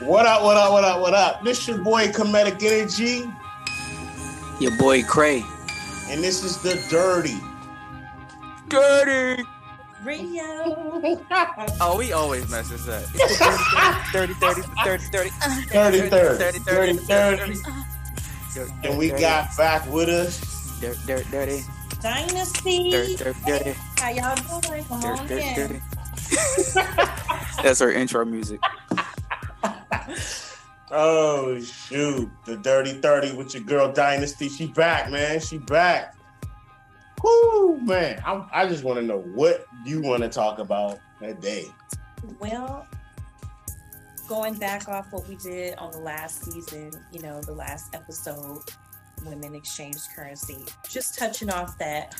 What up, what up, what up, what up? This your boy Comedic Energy. Your boy Cray. And this is the Dirty. Dirty. Radio. oh, we always mess this up. 30, 30, 30, 30, 30, 30, 30, 30. And we got back with us. Dirty, dirty, dirty. Dynasty. Dirty, dirty, dirty. How y'all doing? Come Dirty, on dirty, in. dirty. That's our intro music. Oh shoot, the Dirty 30 with your girl Dynasty. She back, man. She back. Whoo, man. I, I just want to know what you want to talk about today. Well, going back off what we did on the last season, you know, the last episode, Women Exchange Currency, just touching off that,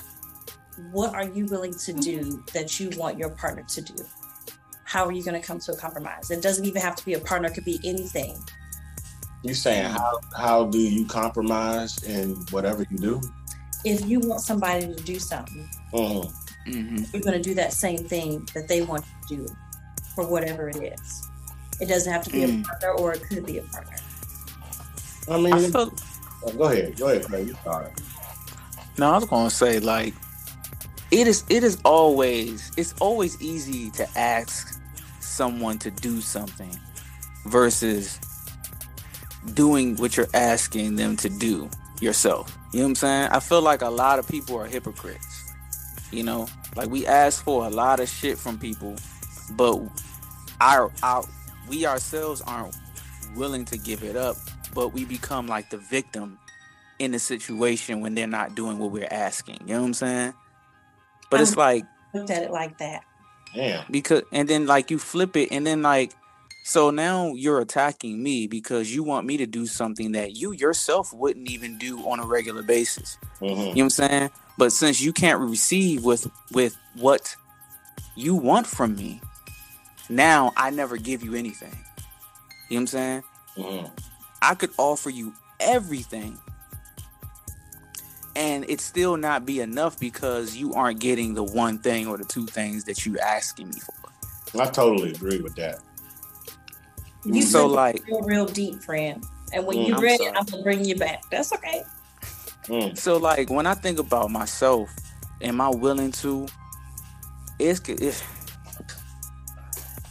what are you willing to do mm-hmm. that you want your partner to do? How are you going to come to a compromise? It doesn't even have to be a partner, it could be anything. You're saying how how do you compromise in whatever you do? If you want somebody to do something, Mhm. hmm you're going to do that same thing that they want you to do for whatever it is. It doesn't have to be Mm. a partner or it could be a partner. I mean, I feel, oh, go ahead, go ahead, Craig. You start. no, I was gonna say like it is. It is always. It's always easy to ask someone to do something versus doing what you're asking them to do yourself. You know what I'm saying? I feel like a lot of people are hypocrites. You know, like we ask for a lot of shit from people, but our our we ourselves aren't willing to give it up, but we become like the victim in the situation when they're not doing what we're asking. You know what I'm saying? But it's Um, like Looked at it like that. Damn. because and then like you flip it and then like so now you're attacking me because you want me to do something that you yourself wouldn't even do on a regular basis. Mhm. You know what I'm saying? But since you can't receive with with what you want from me, now I never give you anything. You know what I'm saying? Mhm. I could offer you everything and it still not be enough because you aren't getting the one thing or the two things that you're asking me for. I totally agree with that. You So like real, real deep, friend. And when Mm, you're I'm ready. I'm gonna bring you back. That's okay. Mm. so like when I think about myself, am I willing to it's it,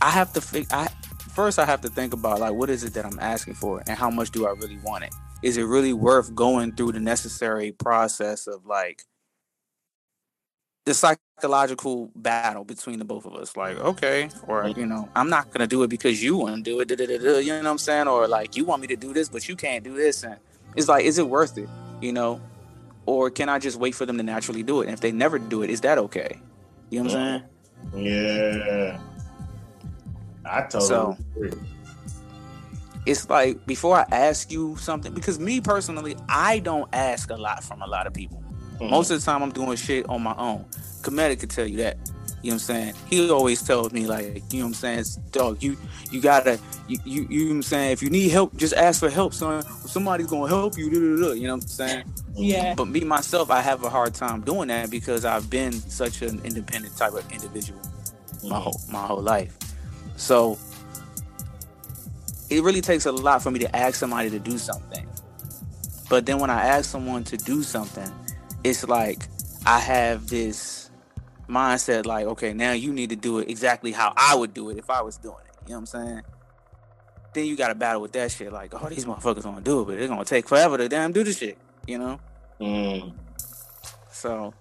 I have to fig- I first I have to think about like what is it that I'm asking for and how much do I really want it? Is it really worth going through the necessary process of like the psychological battle between the both of us? Like, okay, or mm-hmm. you know, I'm not gonna do it because you want to do it, you know what I'm saying? Or like you want me to do this, but you can't do this, and it's like, is it worth it? You know, or can I just wait for them to naturally do it? And if they never do it, is that okay? You know what I'm saying? Mm-hmm. Yeah. I totally So- agree. It's like before I ask you something, because me personally, I don't ask a lot from a lot of people. Mhm. Most of the time, I'm doing shit on my own. Comedic could tell you that. You know what I'm saying? He always tells me like, you know what I'm saying, dog, you you gotta you you, you know what I'm saying, if you need help, just ask for help, son. Somebody's gonna help you. You know what I'm saying? Yeah. But me myself, I have a hard time doing that because I've been such an independent type of individual my Mhm. whole my whole life. So it really takes a lot for me to ask somebody to do something. But then when I ask someone to do something, it's like I have this mindset like, okay, now you need to do it exactly how I would do it if I was doing it. You know what I'm saying? Then you got to battle with that shit. Like, oh, these motherfuckers gonna do it, but it's gonna take forever to damn do the shit. You know? Mm. So,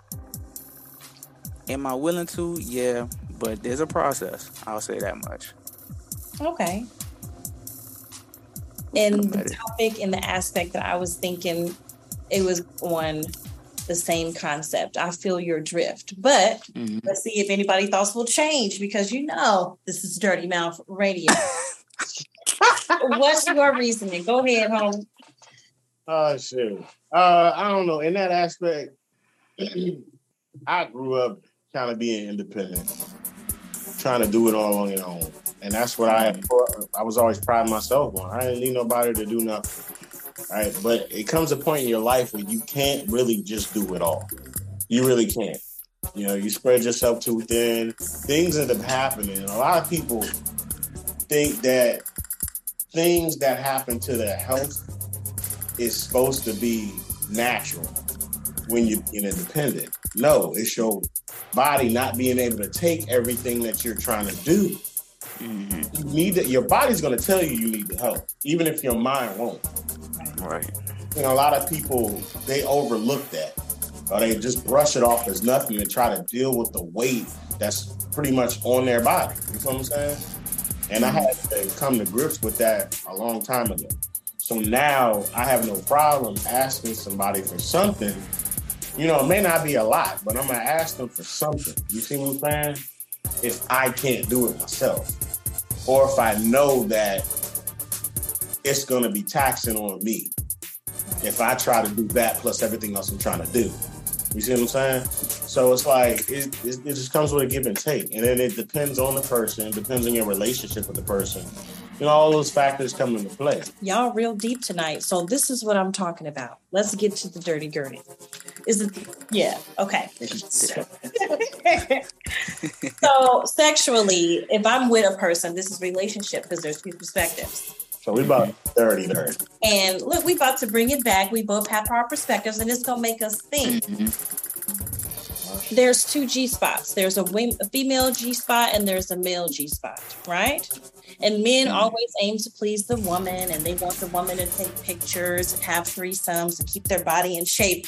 am I willing to? Yeah, but there's a process. I'll say that much. Okay. And the topic and the aspect that I was thinking, it was on the same concept. I feel your drift, but Mhm. let's see if anybody thoughts will change because you know this is Dirty Mouth Radio. What's your reasoning? Go ahead, home. Oh shit. Uh, I don't know. In that aspect, I grew up kind of being independent, trying to do it all on your own, and that's what I mm-hmm. I was always priding myself on. I didn't need nobody to do nothing. Right, but it comes a point in your life where you can't really just do it all. You really can't. You know, you spread yourself too thin. Things end up happening. And a lot of people think that things that happen to their health is supposed to be natural when you're being independent. No, it's your body not being able to take everything that you're trying to do. Mhm. You need it. Your body's going to tell you you need the help, even if your mind won't. Right. You know, a lot of people they overlook that, or they just brush it off as nothing and try to deal with the weight that's pretty much on their body. You know what I'm saying? And I had to come to grips with that a long time ago. So now I have no problem asking somebody for something. You know, it may not be a lot, but I'm gonna ask them for something. You see what I'm saying? If I can't do it myself, or if I know that it's gonna be taxing on me if I try to do that plus everything else I'm trying to do. You see what I'm saying? So it's like it, it, it just comes with a give and take, and then it depends on the person, depends on your relationship with the person. You know, all those factors come into play. Y'all real deep tonight. So this is what I'm talking about. Let's get to the dirty dirty. Is it yeah, okay. So, so sexually, if I'm with a person, this is relationship because there's two perspectives. So we about 30 30. And look, we about to bring it back. We both have our perspectives, and it's gonna make us think. Mhm. There's two G spots. There's a, female G spot and there's a male G spot, right? And men mm-hmm. always aim to please the woman, and they want the woman to take pictures and have threesomes and keep their body in shape,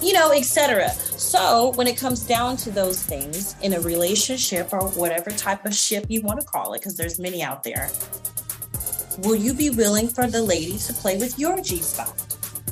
you know, etc. So when it comes down to those things in a relationship or whatever type of ship you want to call it, because there's many out there, will you be willing for the lady to play with your G spot?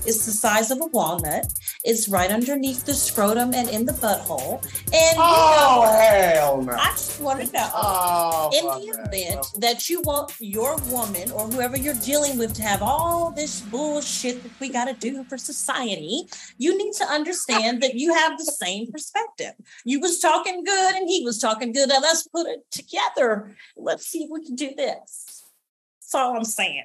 It's the size of a walnut. It's right underneath the scrotum and in the butthole. And you Oh, know, hell no. I just want to know. Oh, In the event that you want your woman or whoever you're dealing with to have all this bullshit that we got to do for society, you need to understand that you have the same perspective. You was talking good and he was talking good. Now let's put it together. Let's see if we can do this. That's all I'm saying.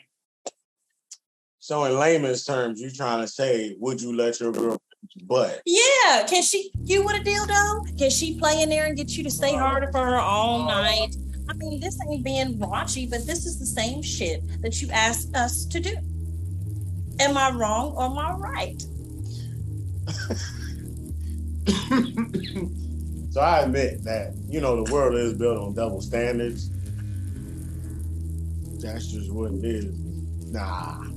So in layman's terms, you trying to say, would you let your girl butt? Yeah, can she you with a dildo? Can she play in there and get you to stay harder for her all night? I mean, this ain't being raunchy, but this is the same shit that you asked us to do. Am I wrong or am I right? so I admit that, you know, the world is built on double standards. That's just what it is. Nah.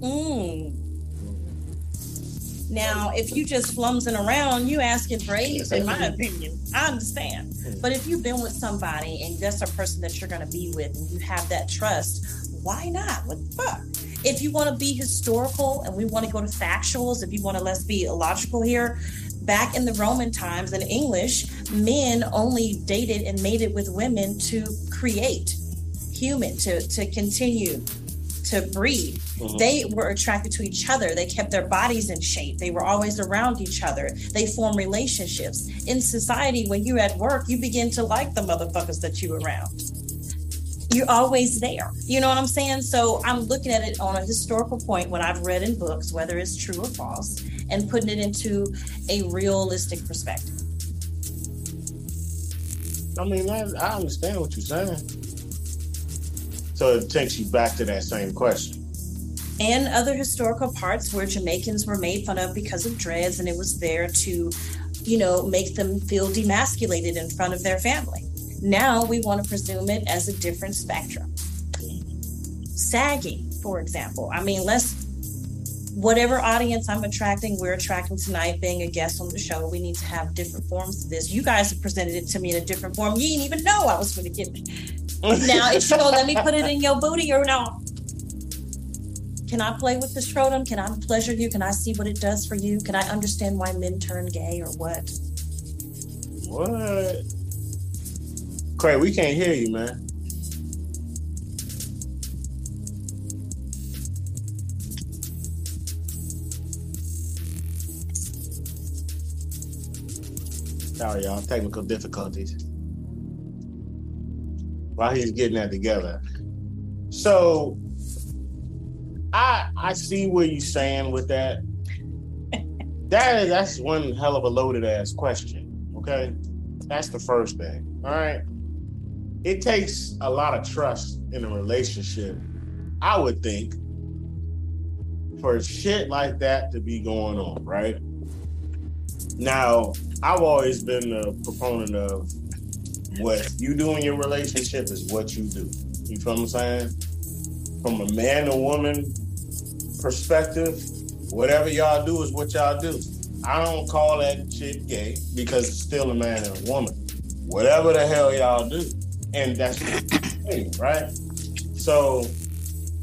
Mm. Mm. Now, if you just flumsing around, you asking for aids, in my opinion. I understand. But if you've been with somebody and that's a person that you're going to be with and you have that trust, why not? What the fuck? If you want to be historical and we want to go to factuals, if you want to let's be illogical here, back in the Roman times in English, men only dated and mated with women to create human, to, to continue to breed Mhm. they were attracted to each other. They kept their bodies in shape. They were always around each other. They form relationships. In society, when you're at work, you begin to like the motherfuckers that you around. You're always there. You know what I'm saying? So I'm looking at it on a historical point, what I've read in books, whether it's true or false, and putting it into a realistic perspective. I mean, I, I understand what you're saying. So it takes you back to that same question. and other historical parts where Jamaicans were made fun of because of dreads, and it was there to, you know, make them feel demasculated in front of their family. Now we want to presume it as a different spectrum. Sagging, for example. I mean, let's, whatever audience I'm attracting, we're attracting tonight, being a guest on the show, we need to have different forms of this. You guys have presented it to me in a different form. You didn't even know I was going to get. Now, gonna let me put it in your booty or no? Can I play with the scrotum? Can I pleasure you? Can I see what it does for you? Can I understand why men turn gay or what? What? Craig, we can't hear you, man. Sorry, y'all. Technical difficulties. While he's getting that together. So I I see what you're saying with that. That that's one hell of a loaded ass question. Okay. That's the first thing. All right. It takes a lot of trust in a relationship I would think, for shit like that to be going on, right? Now, I've always been a proponent of what you do in your relationship is what you do. You feel what I'm saying? From a man or woman perspective, whatever y'all do is what y'all do. I don't call that shit gay because it's still a man and a woman. Whatever the hell y'all do. And that's thing, right? So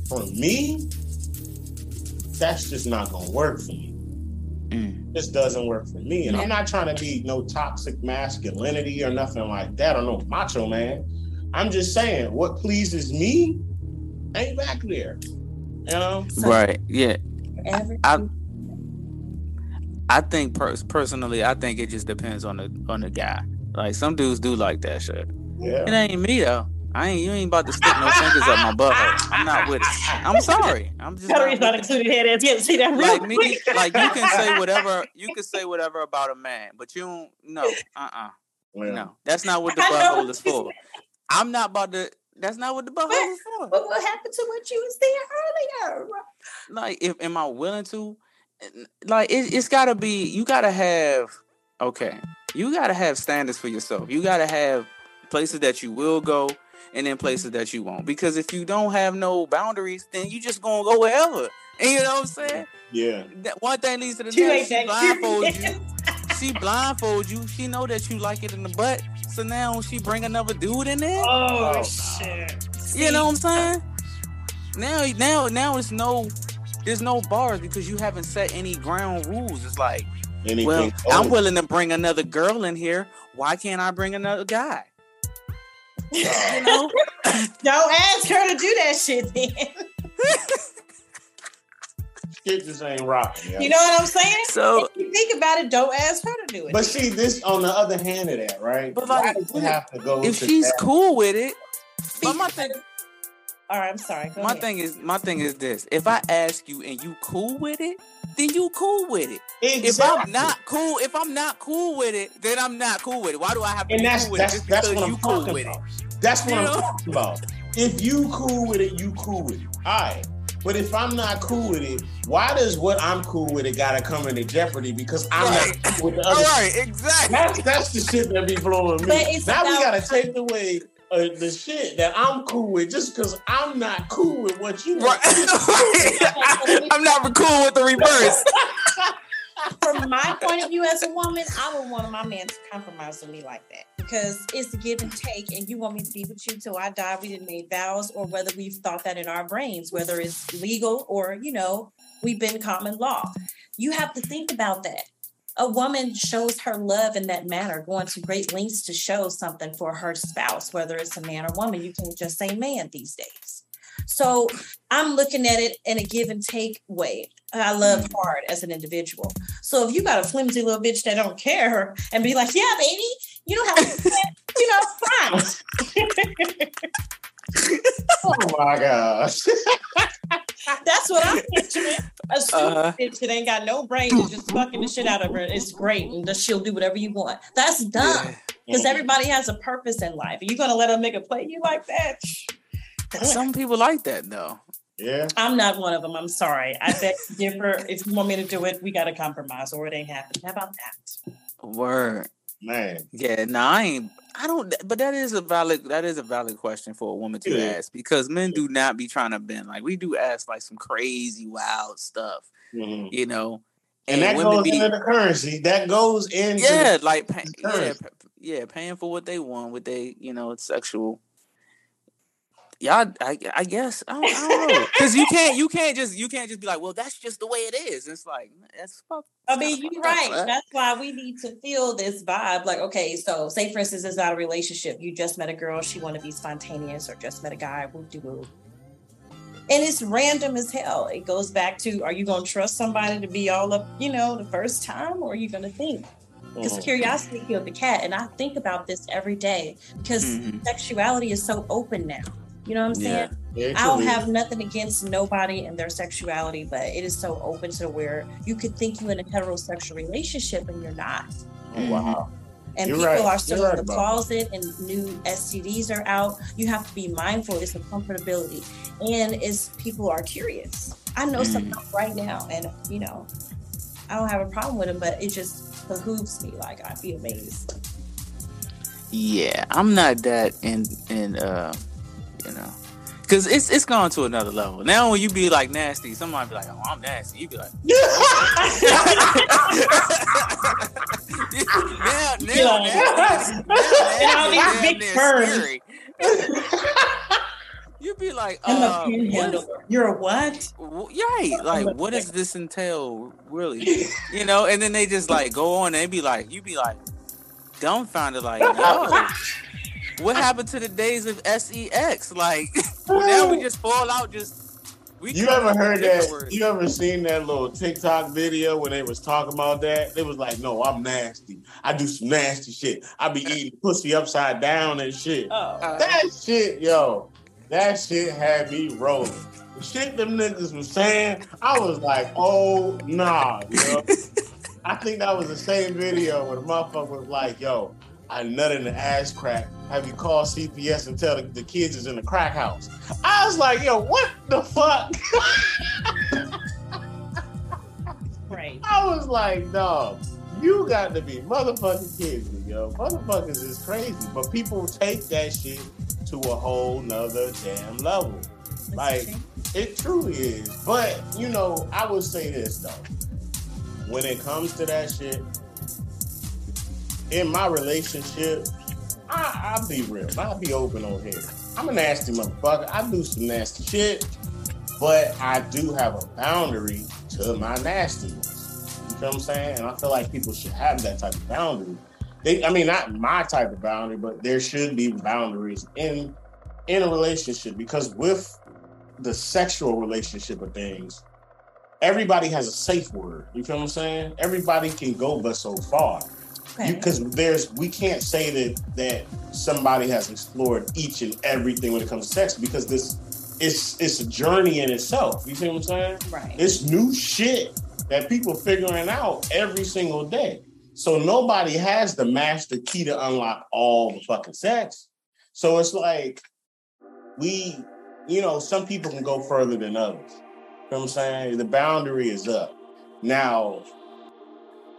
for me, that's just not gonna work for me. Mm. This doesn't work for me. And I'm not trying to be no toxic masculinity or nothing like that or no macho man. I'm just saying what pleases me ain't back there. You know? So Right. Yeah. every- I I think pers- personally, I think it just depends on the on the guy. Like some dudes do like that shit. Yeah. It ain't me though. I ain't you ain't about to stick no fingers up my butthole. I'm not with it. I'm sorry. I'm just not not with it. included head ass. You have to see that real like me. Like you can say whatever you can say whatever about a man, but you don't. No. Uh. uh Well, No. That's not what the I know butthole what is for. I'm not about to. That's not what the butthole is for. But what happened to what you was saying earlier? like if am I willing to like it, it's gotta be you gotta have okay you gotta have standards for yourself you gotta have places that you will go and in places that you won't because if you don't have no boundaries then you just gonna go wherever and you know what I'm saying yeah. that one thing leads to the You next she that blindfolds you she blindfolds you she know that you like it in the butt so now she bring another dude in there Oh, Oh, shit. you know what I'm saying? Now, now, now it's no, there's no bars because you haven't set any ground rules. It's like, Anything. well, oh, I'm willing to bring another girl in here. Why can't I bring another guy? You know? Don't ask her to do that shit then. shit just ain't rocking. yo. You know what I'm saying? So, if you think about it, don't ask her to do it. But see, this on the other hand of that, right? But Why like, does it have to go if she's that? cool with it, but my thing, All right, I'm sorry. Go my ahead. thing is, my thing is this: if I ask you and you cool with it, then you cool with it. If I'm not cool, if I'm not cool with it, then I'm not cool with it. Why do I have to and be that's cool with that's it just that's because what you I'm cool talking with about. it? That's what You I'm talking about. If you cool with it, you cool with it. All right. But if I'm not cool with it, why does what I'm cool with it gotta come into jeopardy? Because I'm Right. not cool with the other. right, exactly. That's that's the shit that be blowing me. But it's Now we gotta take away uh, the shit that I'm cool with just because I'm not cool with what you Right. want. I'm not cool with the reverse. From my point of view as a woman, I would want my man to compromise with me like that because it's a give and take, and you want me to be with you till I die. We didn't make vows, or whether we've thought that in our brains, whether it's legal or you know we've been common law. You have to think about that. A woman shows her love in that manner, going to great lengths to show something for her spouse, whether it's a man or woman. You can't just say man these days. So I'm looking at it in a give and take way. I love mm. hard as an individual. So if you got a flimsy little bitch that don't care and be like, yeah, baby, you don't have to, do that," you know, fine. oh my gosh. That's what I'm picturing. A stupid Uh-huh. bitch that ain't got no brain is just fucking the shit out of her. It's great, and she'll do whatever you want. That's dumb because everybody has a purpose in life. Are you gonna let her make a nigga play you like that? Some people like that though. Yeah. I'm not one of them. I'm sorry. I beg to differ. If you want me to do it, we got to compromise, or it ain't happening. How about that? Word. Man. Yeah, no, I ain't. I don't. But that is a valid. That is a valid question for a woman to Yeah. ask because men do not be trying to bend. Like we do ask like some crazy wild stuff, Mhm. you know. And, that women goes be into the currency. That goes into yeah, like pay, yeah, yeah, paying for what they want with they, you know, sexual. Y'all, I, I guess I don't, I don't know because you can't you can't just you can't just be like, well, that's just the way it is. It's like that's fuck. I mean, you're up, right. That's why we need to feel this vibe. Like, okay, so say for instance, it's not a relationship. You just met a girl, she want to be spontaneous, or just met a guy, whoop de whoop. And it's random as hell. It goes back to: Are you going to trust somebody to be all up, you know, the first time, or are you going to think? Because Mhm. curiosity killed the cat, and I think about this every day because Mhm. sexuality is so open now. You know what I'm saying? Yeah. Yeah, I don't have nothing against nobody and their sexuality, but it is so open to where you could think you're in a heterosexual relationship and you're not. Oh, wow. and You're people right. are still You're in the about closet and new STDs are out. You have to be mindful. It's a comfortability, and it's people are curious. I know Mm. some right now, and you know, I don't have a problem with them, but it just behooves me. Like I'd be amazed. Yeah, I'm not that in in uh, you know, because it's it's gone to another level. Now when you be like nasty, somebody be like, "Oh, I'm nasty." You be like, now, now, now, And all nasty, these big damn near terms. scary. You be like, I'm uh, a what is, You're a what? w- right? Like, what does this entail, really? You know? And then they just like go on and they be like, you be like dumbfounded, like, yo, what happened to the days of sex? Like, now we just fall out, just. We You ever heard that? words. You ever seen that little TikTok video when they was talking about that? They was like, "No, I'm nasty. I do some nasty shit. I be eating pussy upside down and shit." Oh, Uh, That shit, yo, that shit had me rolling. The shit them niggas was saying, I was like, "Oh nah," yo. I think that was the same video where the motherfucker was like, "Yo, I nut in the ass crack. Have you called CPS and tell the, the kids is in the crack house?" I was like, "Yo, what the fuck?" right. I was like, dog, you got to be motherfucking kidding me, yo. Motherfuckers is crazy. But people take that shit to a whole nother damn level. Like, it truly is. But, you know, I would say this, though. When it comes to that shit, in my relationship, I, I'll be real. I'll be open on here. I'm a nasty motherfucker. I do some nasty shit, but I do have a boundary to my nastiness. You feel what I'm saying? And I feel like people should have that type of boundary. They, I mean, not my type of boundary, but there should be boundaries in in a relationship because with the sexual relationship of things, everybody has a safe word. You feel what I'm saying? Everybody can go but so far Okay. because there's we can't say that that somebody has explored each and everything when it comes to sex because this it's it's a journey in itself. You see what I'm saying? right. It's new shit that people figuring out every single day. So nobody has the master key to unlock all the fucking sex. So it's like we, you know, some people can go further than others. You know what I'm saying? The boundary is up. Now,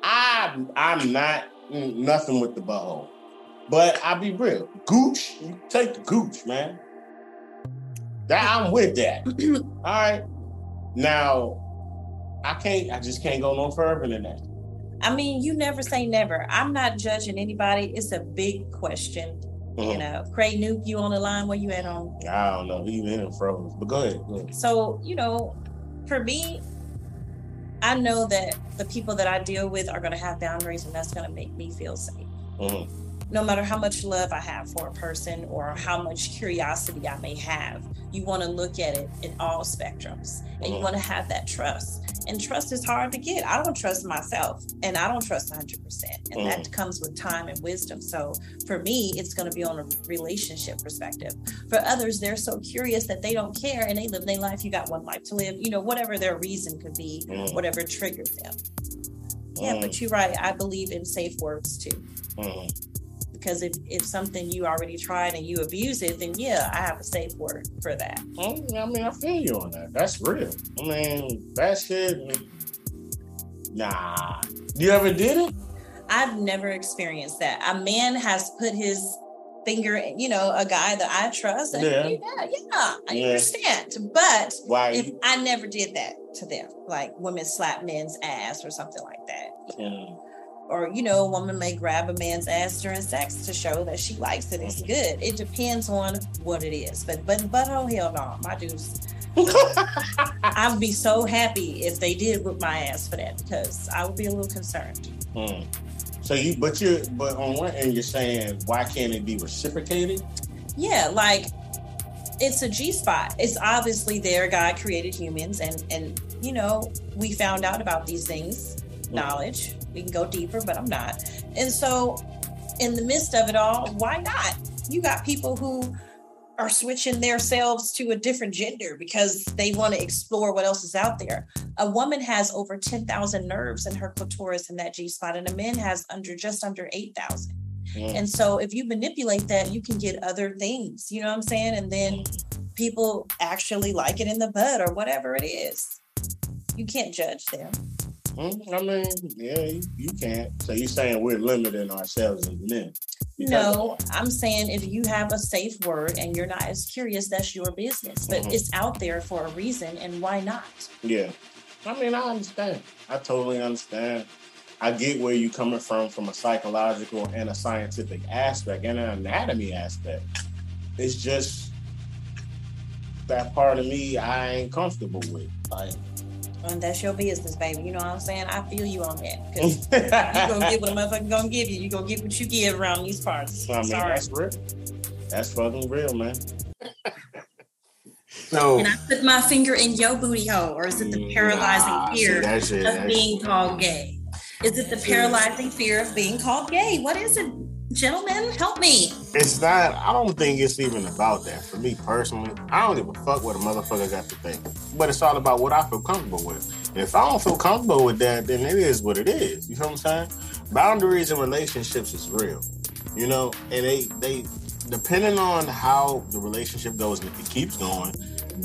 I'm I'm not nothing with the butthole. But I'll be real. Gooch, you take the gooch, man. That I'm with that. All right. Now, I can't, I just can't go no further than that. I mean, you never say never. I'm not judging anybody. It's a big question. You Mhm. know, Craig Nuke, you on the line? Where you at on? I don't know. He in and froze. But go ahead. Go ahead. So, you know, for me, I know that the people that I deal with are going to have boundaries, and that's going to make me feel safe. Mhm. No matter how much love I have for a person or how much curiosity I may have, you want to look at it in all spectrums and you Mhm. want to have that trust. And trust is hard to get. I don't trust myself and I don't trust 100%. And that comes with time and wisdom. So for me, it's going to be on a relationship perspective. For others, they're so curious that they don't care and they live their life. You got one life to live, you know, whatever their reason could be, Mhm. whatever triggered them. Yeah, but you're right. I believe in safe words too. Because if it's something you already tried and you abuse it, then yeah, I have a safe word for that. I mean, I feel you on that. That's real. I mean, that shit. Nah. You ever did it? I've never experienced that. A man has put his finger, you know, a guy that I trust, and Yeah. yeah, yeah, I Yeah. understand. But Why? if I never did that to them, like women slap men's ass or something like that. Yeah. Or, you know, a woman may grab a man's ass during sex to show that she likes it. It's good. It depends on what it is. But but but oh hell no, my dudes. I'd be so happy if they did whip my ass for that because I would be a little concerned. Hmm. So you, but you, but on one end, you're saying why can't it be reciprocated? Yeah, like it's a G spot. It's obviously there. God created humans, and and you know we found out about these things. Knowledge. We can go deeper, but I'm not. And so, in the midst of it all, why not? You got people who are switching themselves to a different gender because they want to explore what else is out there. A woman has over 10,000 nerves in her clitoris in that G spot, and a man has under just under 8,000. Mm. And so if you manipulate that, you can get other things, you know what I'm saying? And then people actually like it in the bud or whatever it is. You can't judge them. Mm, I mean, yeah, you, you can't. So you're saying we're limiting ourselves as men? No, I'm saying if you have a safe word and you're not as curious, that's your business. But mm-hmm. it's out there for a reason, and why not? Yeah. I mean, I understand. I totally understand. I get where you're coming from from a psychological and a scientific aspect and an anatomy aspect. It's just that part of me I ain't comfortable with. Like and that's your business, baby. You know what I'm saying? I feel you on that. Because you're gonna get what a motherfucker gonna give you. You're gonna get what you give around these parts. I mean, Sorry. that's real. That's fucking real, man. So, and I put my finger in your booty hole, or is it the paralyzing nah, fear of being called gay? Is it the paralyzing fear of being called gay? What is it? Gentlemen, help me. It's not, I don't think it's even about that. For me personally, I don't give a fuck what a motherfucker got to think. But it's all about what I feel comfortable with. If I don't feel comfortable with that, then it is what it is. You know what I'm saying? Boundaries in relationships is real. You know, and they they depending on how the relationship goes and if it keeps going,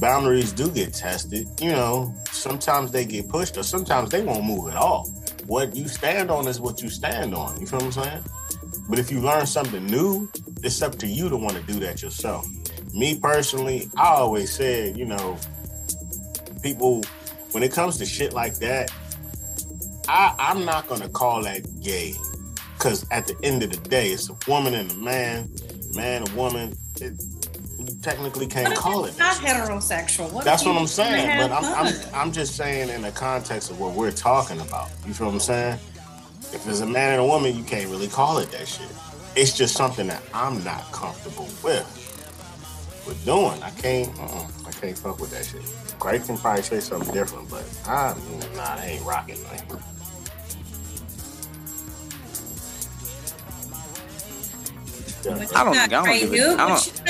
boundaries do get tested. You know, sometimes they get pushed or sometimes they won't move at all. What you stand on is what you stand on. You feel what I'm saying? But if you learn something new, it's up to you to want to do that yourself. Me personally, I always said, you know, people, when it comes to shit like that, I, I'm not gonna call that gay. Cause at the end of the day, it's a woman and a man, man, a woman. It, you technically can't call it. Not heterosexual. What That's what I'm saying. But I'm, I'm, I'm just saying in the context of what we're talking about. You feel what I'm saying? If it's a man and a woman, you can't really call it that shit. It's just something that I'm not comfortable with. With doing, I can't. Uh-uh, I can't fuck with that shit. Greg can probably say something different, but I, nah, I ain't rocking. Like. I don't. I don't give a, I don't,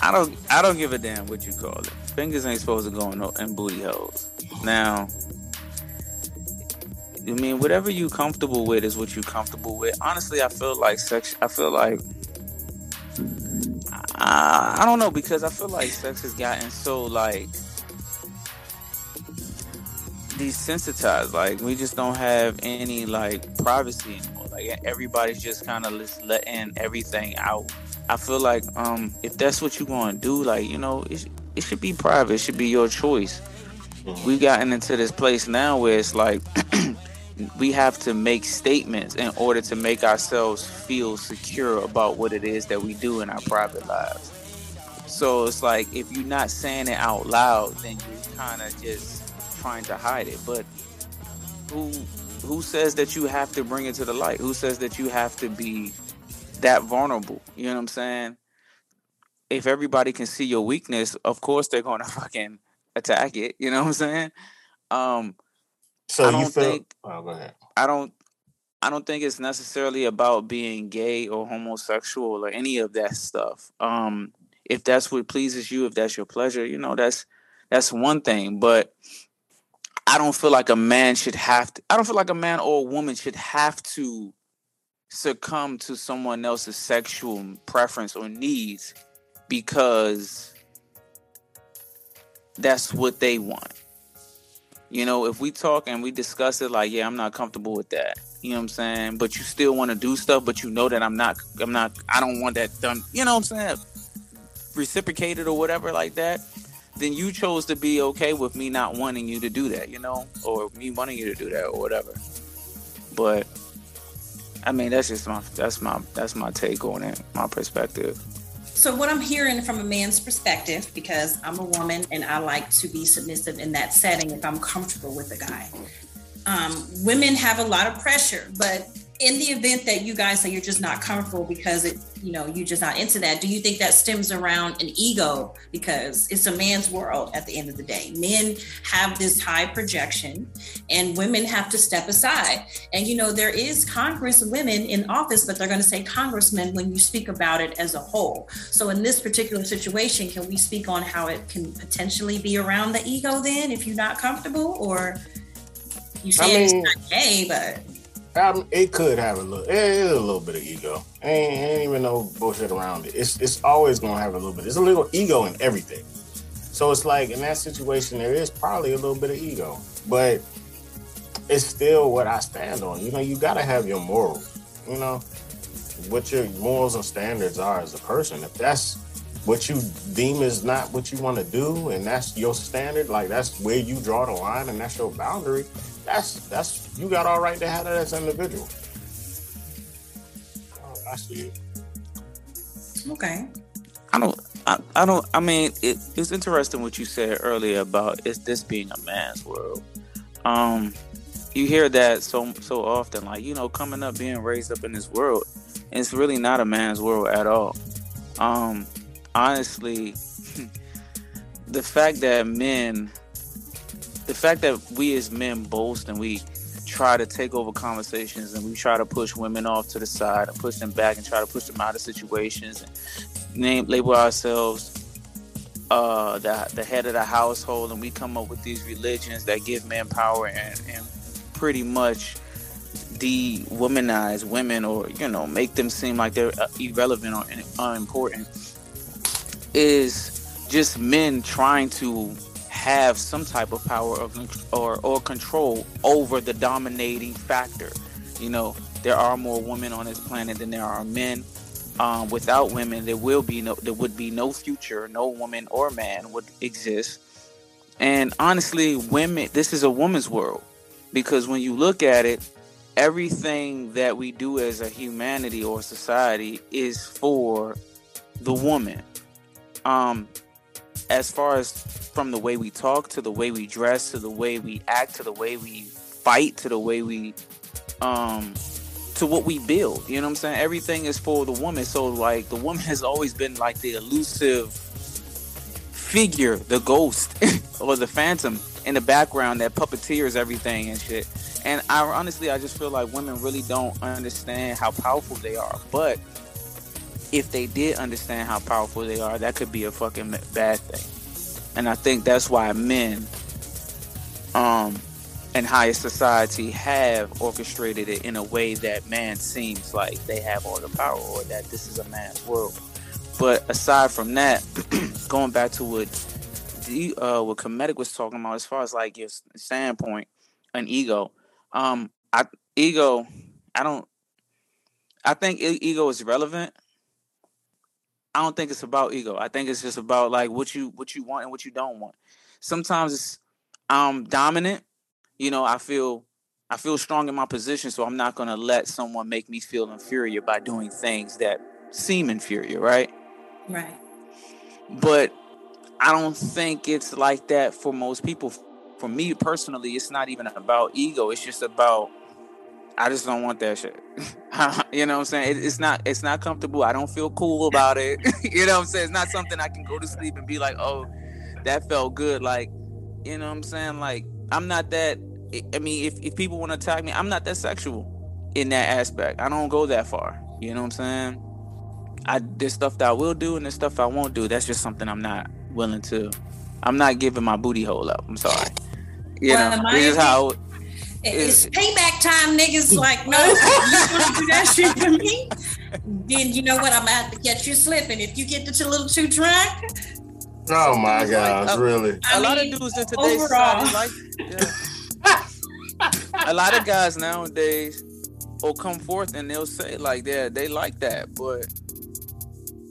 I don't. I don't give a damn what you call it. Fingers ain't supposed to go in, no, in booty holes. Now, I mean, whatever you comfortable with is what you comfortable with. Honestly, I feel like sex. I feel like I, I don't know because I feel like sex has gotten so like desensitized. Like we just don't have any like privacy anymore. Like everybody's just kind of just letting everything out. I feel like um if that's what you want to do, like you know, it, it should be private. It should be your choice. Mm-hmm. We've gotten into this place now where it's like we have to make statements in order to make ourselves feel secure about what it is that we do in our private lives. So it's like if you're not saying it out loud, then you're kind of just trying to hide it. But who who says that you have to bring it to the light? Who says that you have to be that vulnerable? You know what I'm saying? If everybody can see your weakness, of course they're going to fucking attack it. You know what I'm saying? Um, so I don't you feel, think. Oh, go ahead. I don't. I don't think it's necessarily about being gay or homosexual or any of that stuff. Um, if that's what pleases you, if that's your pleasure, you know, that's that's one thing. But I don't feel like a man should have to. I don't feel like a man or a woman should have to succumb to someone else's sexual preference or needs because that's what they want. You know, if we talk and we discuss it like, yeah, I'm not comfortable with that. You know what I'm saying? But you still want to do stuff, but you know that I'm not I'm not I don't want that done. You know what I'm saying? Reciprocated or whatever like that. Then you chose to be okay with me not wanting you to do that, you know, or me wanting you to do that or whatever. But I mean, that's just my that's my that's my take on it, my perspective. So, what I'm hearing from a man's perspective, because I'm a woman and I like to be submissive in that setting if I'm comfortable with a guy. Um, women have a lot of pressure, but in the event that you guys say you're just not comfortable because it you know you're just not into that do you think that stems around an ego? Because it's a man's world at the end of the day. Men have this high projection and women have to step aside. And you know there is congress women in office but they're going to say congressmen when you speak about it as a whole. So in this particular situation can we speak on how it can potentially be around the ego then if you're not comfortable? Or you say I mean, it's not gay but Um, it could have a little, a little bit of ego. Ain't, ain't even no bullshit around it. It's it's always gonna have a little bit. There's a little ego in everything. So it's like in that situation, there is probably a little bit of ego, but it's still what I stand on. You know, you gotta have your morals. You know, what your morals and standards are as a person. If that's what you deem is not what you want to do, and that's your standard, like that's where you draw the line, and that's your boundary. That's that's you got all right to have that as an individual. Oh, I see it. Okay. I don't. I, I don't. I mean, it, it's interesting what you said earlier about it's this being a man's world. Um, you hear that so so often, like you know, coming up, being raised up in this world, and it's really not a man's world at all. Um, honestly, the fact that men, the fact that we as men boast and we try to take over conversations and we try to push women off to the side and push them back and try to push them out of situations and name label ourselves uh, the the head of the household and we come up with these religions that give men power and, and pretty much de-womanize women or you know make them seem like they're uh, irrelevant or unimportant is just men trying to have some type of power or, or, control over the dominating factor. You know, there are more women on this planet than there are men. Um, without women, there will be no, there would be no future. No woman or man would exist. And honestly, women, this is a woman's world because when you look at it, everything that we do as a humanity or society is for the woman. Um, as far as from the way we talk to the way we dress to the way we act to the way we fight to the way we um to what we build. You know what i'm saying? Everything is for the woman. So like the woman has always been like the elusive figure the ghost or the phantom in the background that puppeteers everything and shit. And i honestly i just feel like women really don't understand how powerful they are. But if they did understand how powerful they are, that could be a fucking bad thing. And I think that's why men um in higher society have orchestrated it in a way that man seems like they have all the power or that this is a man's world. But aside from that, going back to what the uh what comedic was talking about as far as like your standpoint, an ego. Um I ego I don't I think ego is relevant I don't think it's about ego. I think it's just about like what you what you want and what you don't want. Sometimes it's I'm dominant. You know, I feel I feel strong in my position, so I'm not gonna let someone make me feel inferior by doing things that seem inferior, right? Right. But I don't think it's like that for most people. For me personally, it's not even about ego. It's just about I just don't want that shit. you know what I'm saying? It, it's not it's not comfortable. I don't feel cool about it. you know what I'm saying? It's not something I can go to sleep and be like, "Oh, that felt good." Like, you know what I'm saying? Like, I'm not that I mean, if, if people want to attack me, I'm not that sexual in that aspect. I don't go that far. You know what I'm saying? I there's stuff that I will do and there's stuff I won't do. That's just something I'm not willing to. I'm not giving my booty hole up. I'm sorry. You well, know, this is how it's payback time, niggas. Mm. Like, no, you want to do that shit to me? Then you know what? I'm about to catch you slipping. If you get a little too drunk. Oh my gosh, like, really? A, lot of dudes in today's society like. Yeah. a lot of guys nowadays will come forth and they'll say like they they like that, but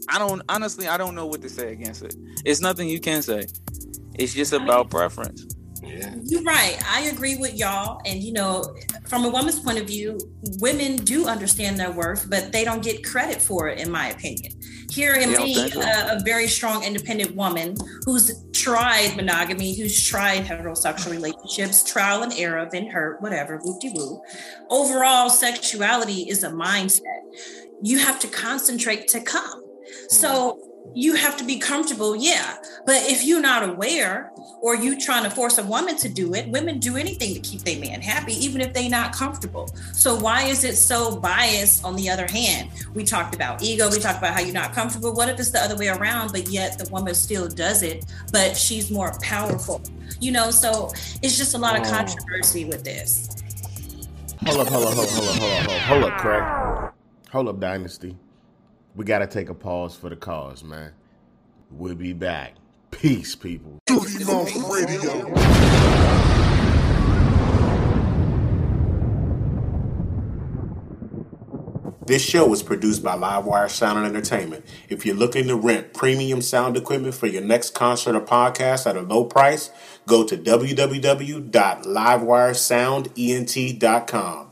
I don't honestly I don't know what to say against it. It's nothing you can say. It's just about preference. Yeah. You're right. I agree with y'all. And you know, from a woman's point of view, women do understand their worth, but they don't get credit for it, in my opinion. Here in me, a, uh, a, very strong, independent woman who's tried monogamy, who's tried heterosexual relationships, trial and error, been hurt, whatever, whoop de woo. Overall, sexuality is a mindset. You have to concentrate to come. So you have to be comfortable, yeah. But if you're not aware or you trying to force a woman to do it, women do anything to keep their man happy, even if they're not comfortable. So why is it so biased on the other hand? We talked about ego, we talked about how you're not comfortable. What if it's the other way around, but yet the woman still does it, but she's more powerful? You know, so it's just a lot of oh. controversy with this. Hold up, hold up, hold up, hold up, hold up, hold up, hold up, Craig. Hold up, Dynasty. We gotta take a pause for the cause, man. We'll be back. Peace, people. Duty Long Radio. This show was produced by Livewire Sound and Entertainment. If you're looking to rent premium sound equipment for your next concert or podcast at a low price, go to www.livewiresoundent.com.